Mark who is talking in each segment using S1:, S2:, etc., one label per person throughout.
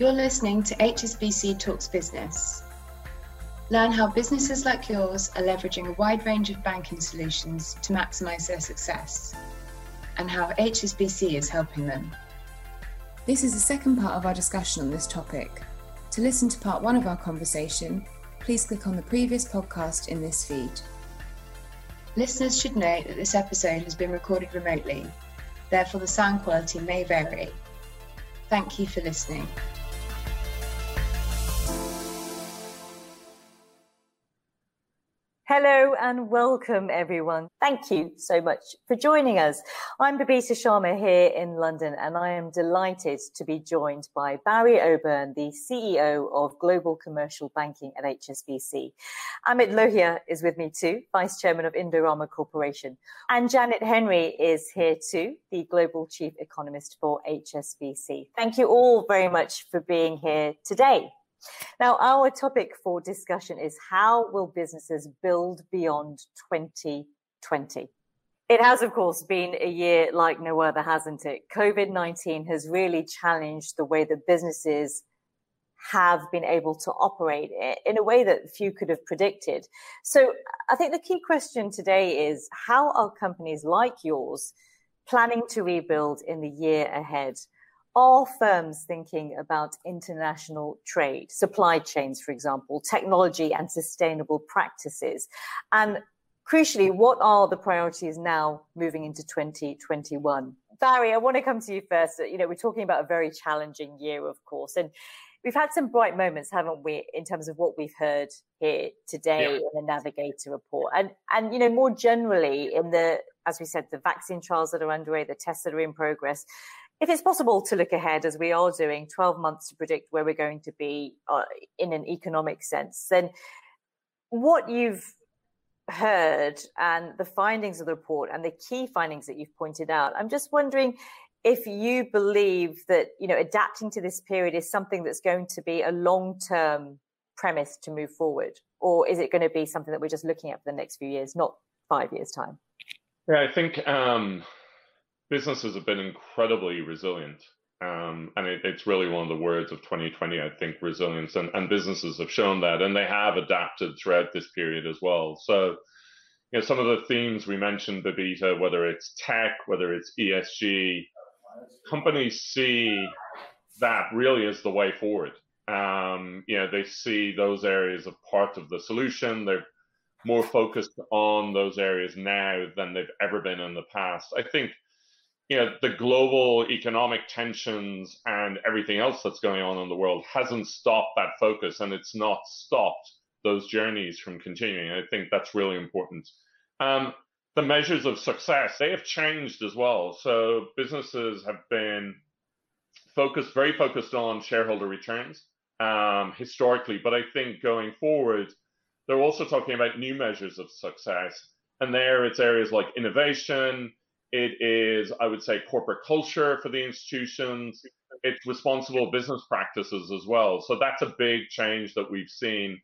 S1: You're listening to HSBC Talks Business. Learn how businesses like yours are leveraging a wide range of banking solutions to maximize their success and how HSBC is helping them. This is the second part of our discussion on this topic. To listen to part one of our conversation, please click on the previous podcast in this feed. Listeners should note that this episode has been recorded remotely, therefore, the sound quality may vary. Thank you for listening.
S2: Hello and welcome, everyone. Thank you so much for joining us. I'm Babita Sharma here in London, and I am delighted to be joined by Barry O'Byrne, the CEO of Global Commercial Banking at HSBC. Amit Lohia is with me too, Vice Chairman of Indorama Corporation. And Janet Henry is here too, the Global Chief Economist for HSBC. Thank you all very much for being here today. Now, our topic for discussion is how will businesses build beyond 2020? It has, of course, been a year like no other, hasn't it? COVID 19 has really challenged the way that businesses have been able to operate in a way that few could have predicted. So I think the key question today is how are companies like yours planning to rebuild in the year ahead? Are firms thinking about international trade, supply chains, for example, technology and sustainable practices? And crucially, what are the priorities now moving into 2021? Barry, I want to come to you first. You know, we're talking about a very challenging year, of course, and we've had some bright moments, haven't we, in terms of what we've heard here today yeah. in the Navigator report, and and you know more generally in the, as we said, the vaccine trials that are underway, the tests that are in progress if it's possible to look ahead as we are doing 12 months to predict where we're going to be uh, in an economic sense then what you've heard and the findings of the report and the key findings that you've pointed out i'm just wondering if you believe that you know adapting to this period is something that's going to be a long term premise to move forward or is it going to be something that we're just looking at for the next few years not five years time?
S3: Yeah i think um businesses have been incredibly resilient. Um, and it, it's really one of the words of 2020, I think, resilience. And, and businesses have shown that, and they have adapted throughout this period as well. So, you know, some of the themes we mentioned, Babita, whether it's tech, whether it's ESG, companies see that really as the way forward. Um, you know, they see those areas of part of the solution. They're more focused on those areas now than they've ever been in the past. I think you know the global economic tensions and everything else that's going on in the world hasn't stopped that focus and it's not stopped those journeys from continuing. I think that's really important. Um, the measures of success they have changed as well. So businesses have been focused very focused on shareholder returns um, historically but i think going forward they're also talking about new measures of success and there it's areas like innovation it is, I would say, corporate culture for the institutions. It's responsible business practices as well. So that's a big change that we've seen.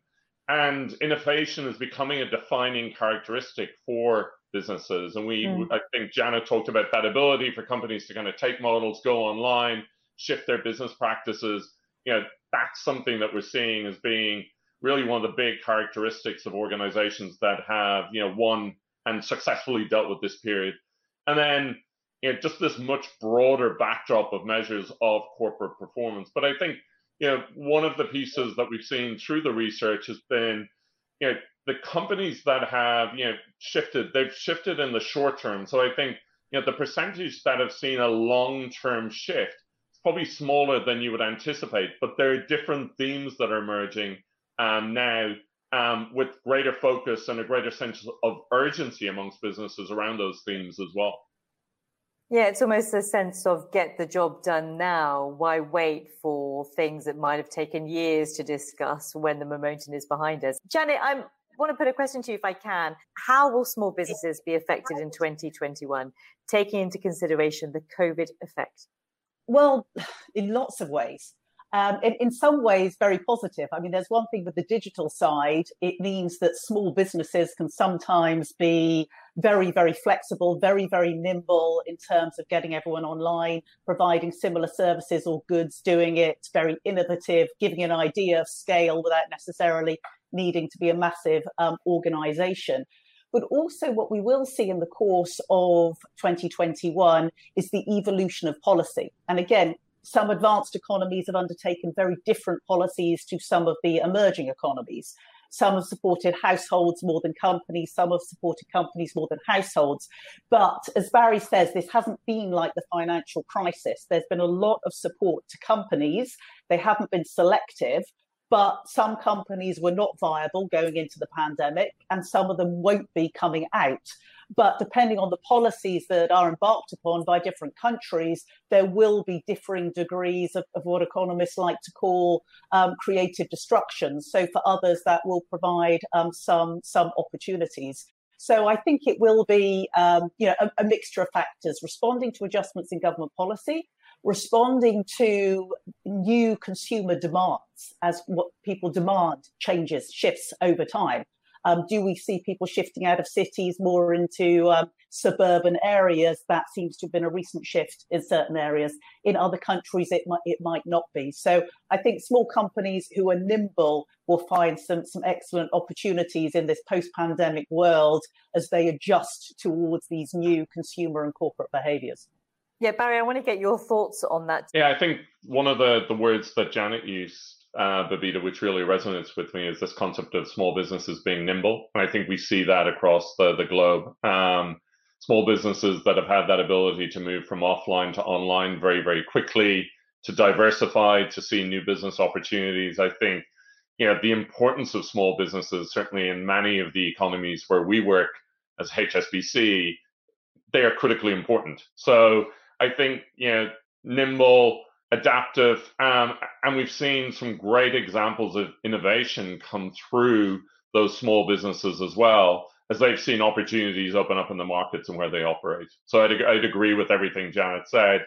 S3: And innovation is becoming a defining characteristic for businesses. And we, mm. I think Janet talked about that ability for companies to kind of take models, go online, shift their business practices. You know, that's something that we're seeing as being really one of the big characteristics of organizations that have, you know, won and successfully dealt with this period and then you know, just this much broader backdrop of measures of corporate performance. But I think you know one of the pieces that we've seen through the research has been you know the companies that have you know shifted they've shifted in the short term. So I think you know the percentage that have seen a long term shift is probably smaller than you would anticipate. But there are different themes that are emerging um, now um, with greater focus and a greater sense of urgency amongst businesses around those themes as well.
S2: Yeah, it's almost a sense of get the job done now. Why wait for things that might have taken years to discuss when the momentum is behind us? Janet, I want to put a question to you if I can. How will small businesses be affected in 2021, taking into consideration the COVID effect?
S4: Well, in lots of ways um, in, in some ways very positive. I mean, there's one thing with the digital side, it means that small businesses can sometimes be very, very flexible, very, very nimble in terms of getting everyone online, providing similar services or goods, doing it very innovative, giving an idea of scale without necessarily needing to be a massive um, organization. But also, what we will see in the course of 2021 is the evolution of policy. And again, some advanced economies have undertaken very different policies to some of the emerging economies. Some have supported households more than companies. Some have supported companies more than households. But as Barry says, this hasn't been like the financial crisis. There's been a lot of support to companies. They haven't been selective but some companies were not viable going into the pandemic, and some of them won't be coming out. But depending on the policies that are embarked upon by different countries, there will be differing degrees of, of what economists like to call um, creative destruction. So for others, that will provide um, some some opportunities. So I think it will be, um, you know, a, a mixture of factors: responding to adjustments in government policy, responding to new consumer demands as what people demand changes, shifts over time. Um, do we see people shifting out of cities more into um, suburban areas? That seems to have been a recent shift in certain areas. In other countries, it might it might not be. So I think small companies who are nimble will find some some excellent opportunities in this post-pandemic world as they adjust towards these new consumer and corporate behaviours.
S2: Yeah, Barry, I want to get your thoughts on that.
S3: Yeah, I think one of the, the words that Janet used, uh, Babita, which really resonates with me, is this concept of small businesses being nimble. And I think we see that across the, the globe. Um, small businesses that have had that ability to move from offline to online very, very quickly, to diversify, to see new business opportunities. I think, you know, the importance of small businesses, certainly in many of the economies where we work as HSBC, they are critically important. So I think you know nimble, adaptive, um, and we've seen some great examples of innovation come through those small businesses as well as they've seen opportunities open up in the markets and where they operate. So I'd, I'd agree with everything Janet said,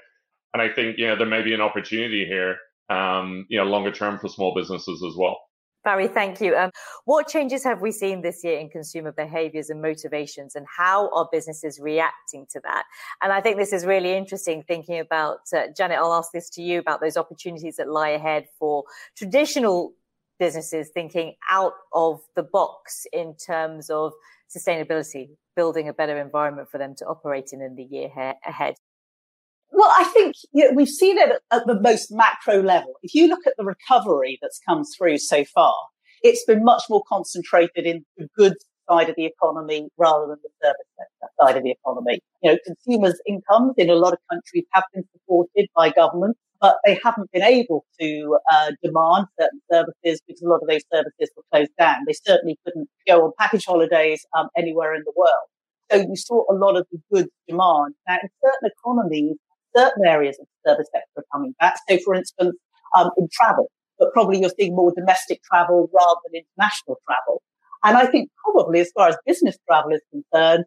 S3: and I think you know there may be an opportunity here, um, you know, longer term for small businesses as well.
S2: Barry, thank you. Um, what changes have we seen this year in consumer behaviors and motivations, and how are businesses reacting to that? And I think this is really interesting thinking about, uh, Janet, I'll ask this to you about those opportunities that lie ahead for traditional businesses thinking out of the box in terms of sustainability, building a better environment for them to operate in in the year ahead.
S4: Well, I think you know, we've seen it at, the most macro level. If you look at the recovery that's come through so far, it's been much more concentrated in the goods side of the economy rather than the service side of the economy. You know, consumers' incomes in a lot of countries have been supported by government, but they haven't been able to uh, demand certain services because a lot of those services were closed down. They certainly couldn't go on package holidays um, anywhere in the world. So you saw a lot of the goods demand. Now, in certain economies, certain areas of the service sector are coming back. So, for instance, um, in travel, but probably you're seeing more domestic travel rather than international travel. And I think probably as far as business travel is concerned,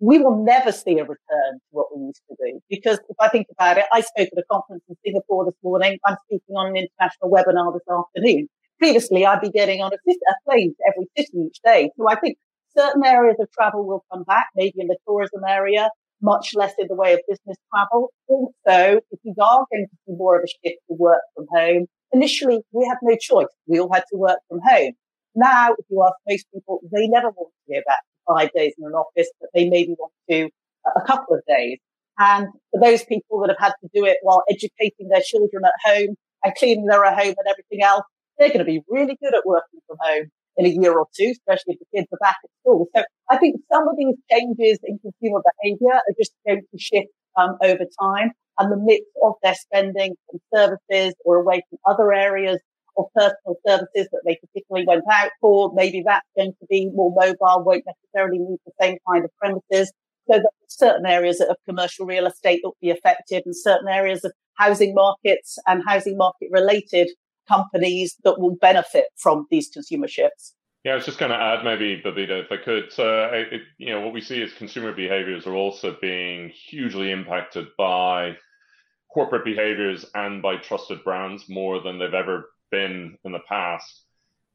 S4: we will never see a return to what we used to do. Because if I think about it, I spoke at a conference in Singapore this morning. I'm speaking on an international webinar this afternoon. Previously, I'd be getting on a, a plane to every city each day. So I think certain areas of travel will come back, maybe in the tourism area, much less in the way of business travel. Also, if we are going to see more of a shift to work from home, initially we had no choice. We all had to work from home. Now, if you ask most people, they never want to go back to five days in an office, but they maybe want to a couple of days. And for those people that have had to do it while educating their children at home and cleaning their home and everything else, they're going to be really good at working from home in a year or two, especially if the kids are back at school. So I think some of these changes in consumer behavior are just going to shift um, over time and the mix of their spending from services or away from other areas of personal services that they particularly went out for. Maybe that's going to be more mobile, won't necessarily need the same kind of premises. So that certain areas of commercial real estate will be affected and certain areas of housing markets and housing market related companies that will benefit from these consumer shifts.
S3: Yeah, I was just going to add maybe, Babita, if I could. So, it, you know, what we see is consumer behaviors are also being hugely impacted by corporate behaviors and by trusted brands more than they've ever been in the past.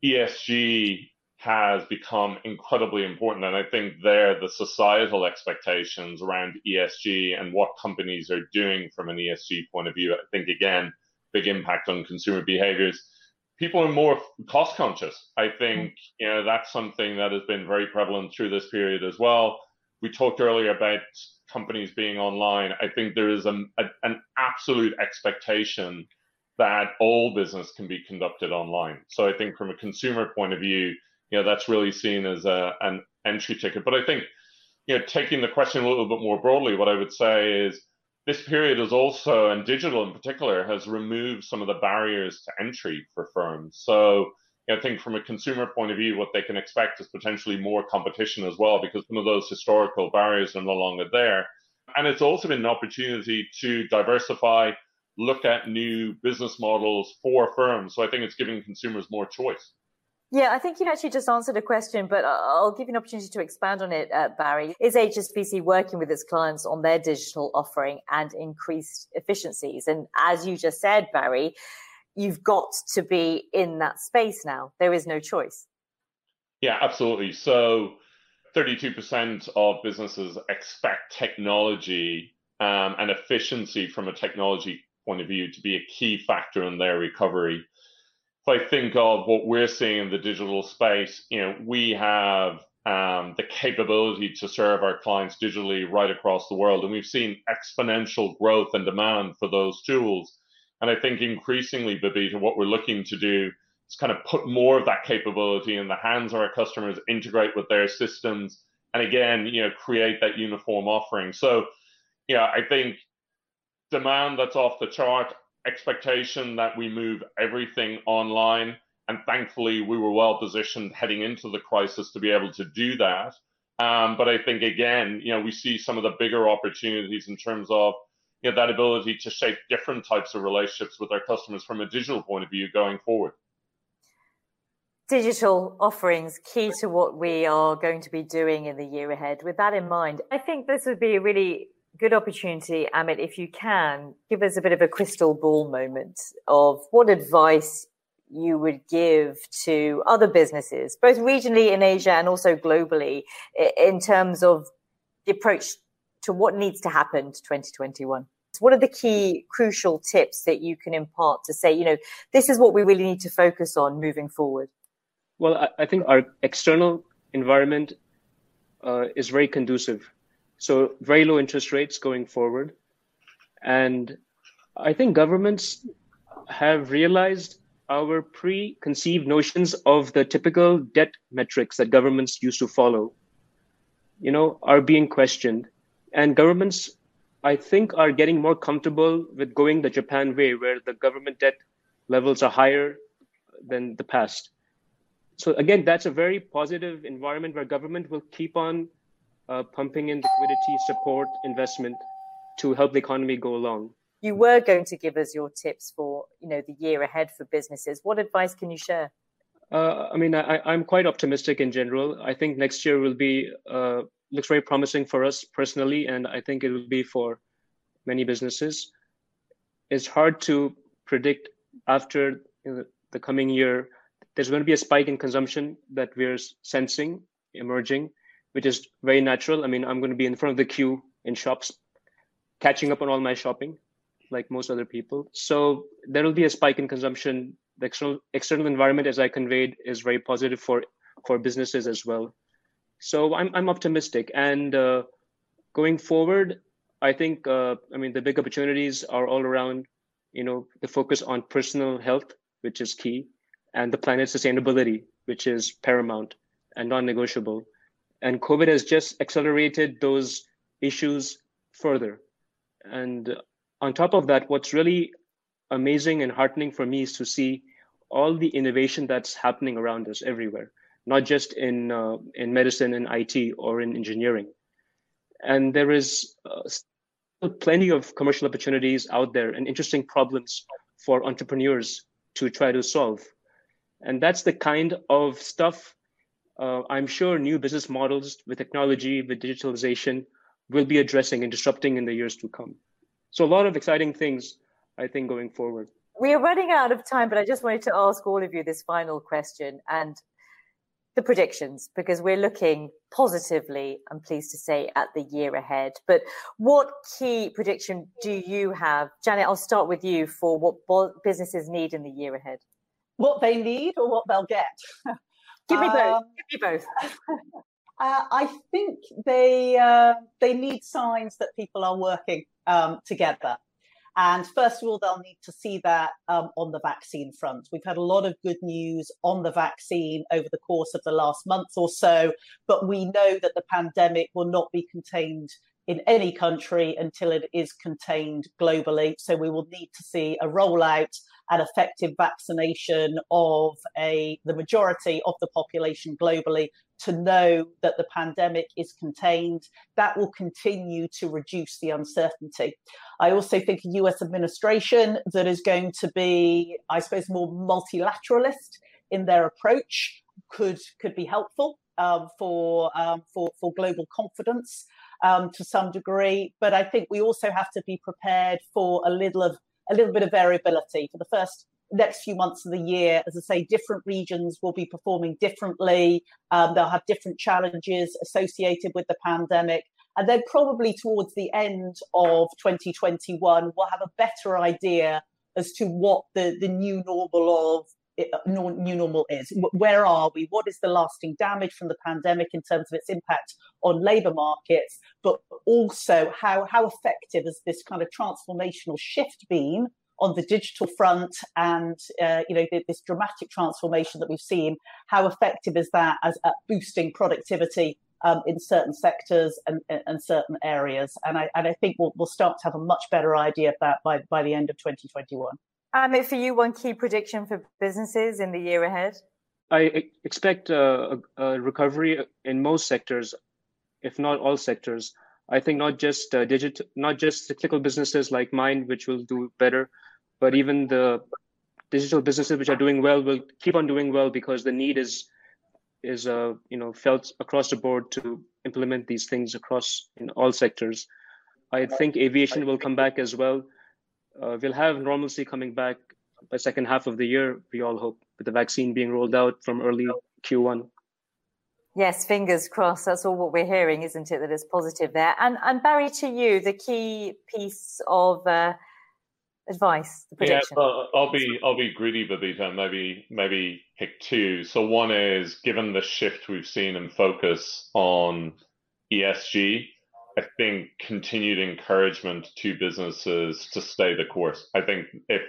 S3: ESG has become incredibly important. And I think there, the societal expectations around ESG and what companies are doing from an ESG point of view, I think again, big impact on consumer behaviors. People are more cost conscious. I think, mm. you know, that's something that has been very prevalent through this period as well. We talked earlier about companies being online. I think there is a, a, an absolute expectation that all business can be conducted online. So I think from a consumer point of view, you know, that's really seen as a, an entry ticket. But I think, you know, taking the question a little bit more broadly, what I would say is this period is also, and digital in particular, has removed some of the barriers to entry for firms. So I think from a consumer point of view, what they can expect is potentially more competition as well, because some of those historical barriers are no longer there. And it's also been an opportunity to diversify, look at new business models for firms. So I think it's giving consumers more choice.
S2: Yeah, I think you actually just answered a question, but I'll give you an opportunity to expand on it, uh, Barry. Is HSBC working with its clients on their digital offering and increased efficiencies? And as you just said, Barry, you've got to be in that space now. There is no choice.
S3: Yeah, absolutely. So 32% of businesses expect technology um, and efficiency from a technology point of view to be a key factor in their recovery. I think of what we're seeing in the digital space, you know, we have um, the capability to serve our clients digitally right across the world. And we've seen exponential growth and demand for those tools. And I think increasingly, Babita, what we're looking to do is kind of put more of that capability in the hands of our customers, integrate with their systems, and again, you know, create that uniform offering. So, yeah, I think demand that's off the chart expectation that we move everything online. And thankfully, we were well positioned heading into the crisis to be able to do that. Um, but I think again, you know, we see some of the bigger opportunities in terms of you know that ability to shape different types of relationships with our customers from a digital point of view going forward.
S2: Digital offerings key to what we are going to be doing in the year ahead. With that in mind, I think this would be a really good opportunity, Amit, if you can give us a bit of a crystal ball moment of what advice you would give to other businesses, both regionally in Asia and also globally, in terms of the approach to what needs to happen to 2021? What are the key crucial tips that you can impart to say, you know, this is what we really need to focus on moving forward?
S5: Well, I think our external environment uh, is very conducive so very low interest rates going forward. And I think governments have realized our preconceived notions of the typical debt metrics that governments used to follow, you know, are being questioned. And governments, I think, are getting more comfortable with going the Japan way, where the government debt levels are higher than the past. So again, that's a very positive environment where government will keep on uh, pumping in liquidity, support, investment to help the economy go along.
S2: You were going to give us your tips for you know the year ahead for businesses. What advice can you share?
S5: Uh, I mean, I, am quite optimistic in general. I think next year will be uh, looks very promising for us personally, and I think it will be for many businesses. It's hard to predict after you know, the coming year. There's going to be a spike in consumption that we're sensing emerging which is very natural. I mean, I'm going to be in front of the queue in shops, catching up on all my shopping, like most other people. So there will be a spike in consumption. The external external environment, as I conveyed, is very positive for for businesses as well. So I'm I'm optimistic, and uh, going forward, I think uh, I mean the big opportunities are all around. You know, the focus on personal health, which is key, and the planet sustainability, which is paramount and non-negotiable and COVID has just accelerated those issues further. And on top of that, what's really amazing and heartening for me is to see all the innovation that's happening around us everywhere, not just in uh, in medicine and IT or in engineering. And there is uh, plenty of commercial opportunities out there and interesting problems for entrepreneurs to try to solve. And that's the kind of stuff uh, I'm sure new business models with technology, with digitalization, will be addressing and disrupting in the years to come. So, a lot of exciting things, I think, going forward.
S2: We are running out of time, but I just wanted to ask all of you this final question. And the predictions because we're looking positively, I'm pleased to say, at the year ahead. But what key prediction do you have? Janet, I'll start with you for what businesses need in the year ahead.
S4: What they need or what they'll get?
S2: Give me both. Um, Give me both.
S4: Uh, I think they uh, they need signs that people are working um, together. And first of all, they'll need to see that um, on the vaccine front. We've had a lot of good news on the vaccine over the course of the last month or so, but we know that the pandemic will not be contained in any country until it is contained globally. So we will need to see a rollout and effective vaccination of a the majority of the population globally to know that the pandemic is contained. That will continue to reduce the uncertainty. I also think a US administration that is going to be, I suppose, more multilateralist in their approach could could be helpful um, for um, for for global confidence um, to some degree. But I think we also have to be prepared for a little of a little bit of variability for the first next few months of the year. As I say, different regions will be performing differently. Um, they'll have different challenges associated with the pandemic. And then probably towards the end of 2021, we'll have a better idea as to what the, the new normal of new normal is. Where are we? What is the lasting damage from the pandemic in terms of its impact on labour markets? But also, how, how effective has this kind of transformational shift been on the digital front and uh, you know this dramatic transformation that we've seen how effective is that as at boosting productivity um, in certain sectors and, and certain areas and I, and I think we'll, we'll start to have a much better idea of that by, by the end of 2021
S2: Amit, for you, one key prediction for businesses in the year ahead?
S5: I expect a, a recovery in most sectors, if not all sectors. I think not just uh, digital, not just cyclical businesses like mine, which will do better, but even the digital businesses which are doing well will keep on doing well because the need is is uh, you know felt across the board to implement these things across in all sectors. I think aviation will come back as well uh, we'll have normalcy coming back by second half of the year. We all hope with the vaccine being rolled out from early Q1.
S2: Yes, fingers crossed. That's all what we're hearing, isn't it? That it's positive there. And and Barry, to you, the key piece of uh, advice, the prediction.
S3: Yeah, I'll be I'll be greedy, Babita. Maybe maybe pick two. So one is given the shift we've seen in focus on ESG, I think continued encouragement to businesses to stay the course. I think if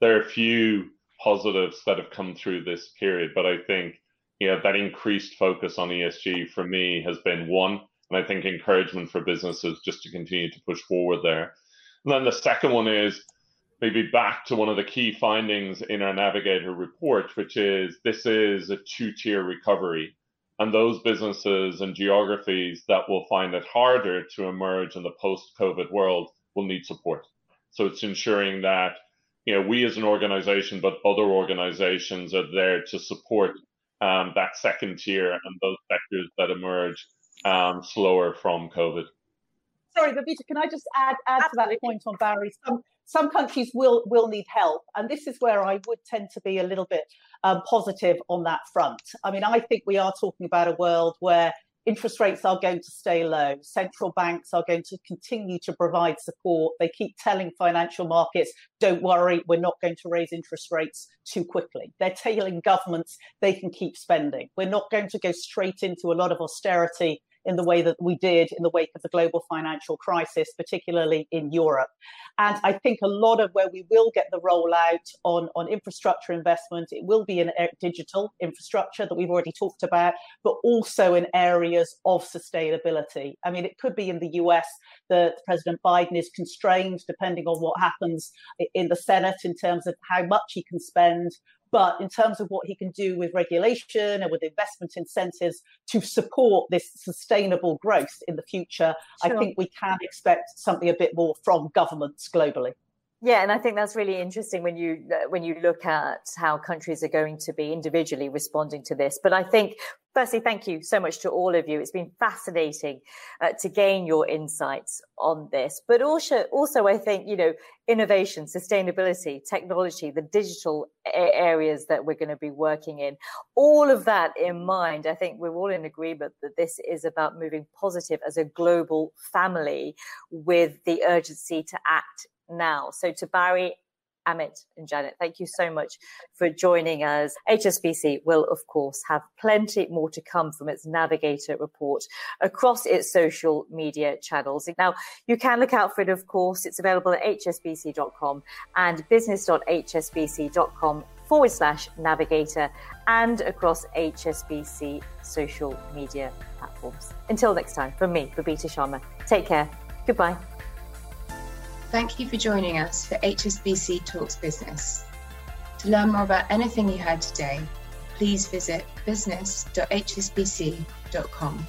S3: there are a few positives that have come through this period, but I think you know that increased focus on ESG for me has been one, and I think encouragement for businesses just to continue to push forward there. And then the second one is maybe back to one of the key findings in our Navigator report, which is this is a two-tier recovery and those businesses and geographies that will find it harder to emerge in the post-COVID world will need support. So it's ensuring that you know we as an organization, but other organizations are there to support um, that second tier and those sectors that emerge um, slower from COVID.
S4: Sorry, Babita, can I just add add to that point on Barry? Some some countries will will need help, and this is where I would tend to be a little bit um, positive on that front. I mean, I think we are talking about a world where interest rates are going to stay low. Central banks are going to continue to provide support. They keep telling financial markets, don't worry, we're not going to raise interest rates too quickly. They're telling governments they can keep spending. We're not going to go straight into a lot of austerity in the way that we did in the wake of the global financial crisis, particularly in Europe. And I think a lot of where we will get the rollout on, on infrastructure investment, it will be in digital infrastructure that we've already talked about, but also in areas of sustainability. I mean, it could be in the US that President Biden is constrained, depending on what happens in the Senate, in terms of how much he can spend but in terms of what he can do with regulation and with investment incentives to support this sustainable growth in the future, sure. I think we can expect something a bit more from governments globally.
S2: Yeah, and I think that's really interesting when you uh, when you look at how countries are going to be individually responding to this. But I think firstly, thank you so much to all of you. It's been fascinating uh, to gain your insights on this, but also, also, I think, you know, innovation, sustainability, technology, the digital a- areas that we're going to be working in, all of that in mind, I think we're all in agreement that this is about moving positive as a global family with the urgency to act now. So to Barry Amit and Janet, thank you so much for joining us. HSBC will, of course, have plenty more to come from its Navigator report across its social media channels. Now, you can look out for it, of course. It's available at hsbc.com and business.hsbc.com forward slash navigator and across HSBC social media platforms. Until next time, from me, Babita Sharma, take care. Goodbye.
S1: Thank you for joining us for HSBC Talks Business. To learn more about anything you heard today, please visit business.hsbc.com.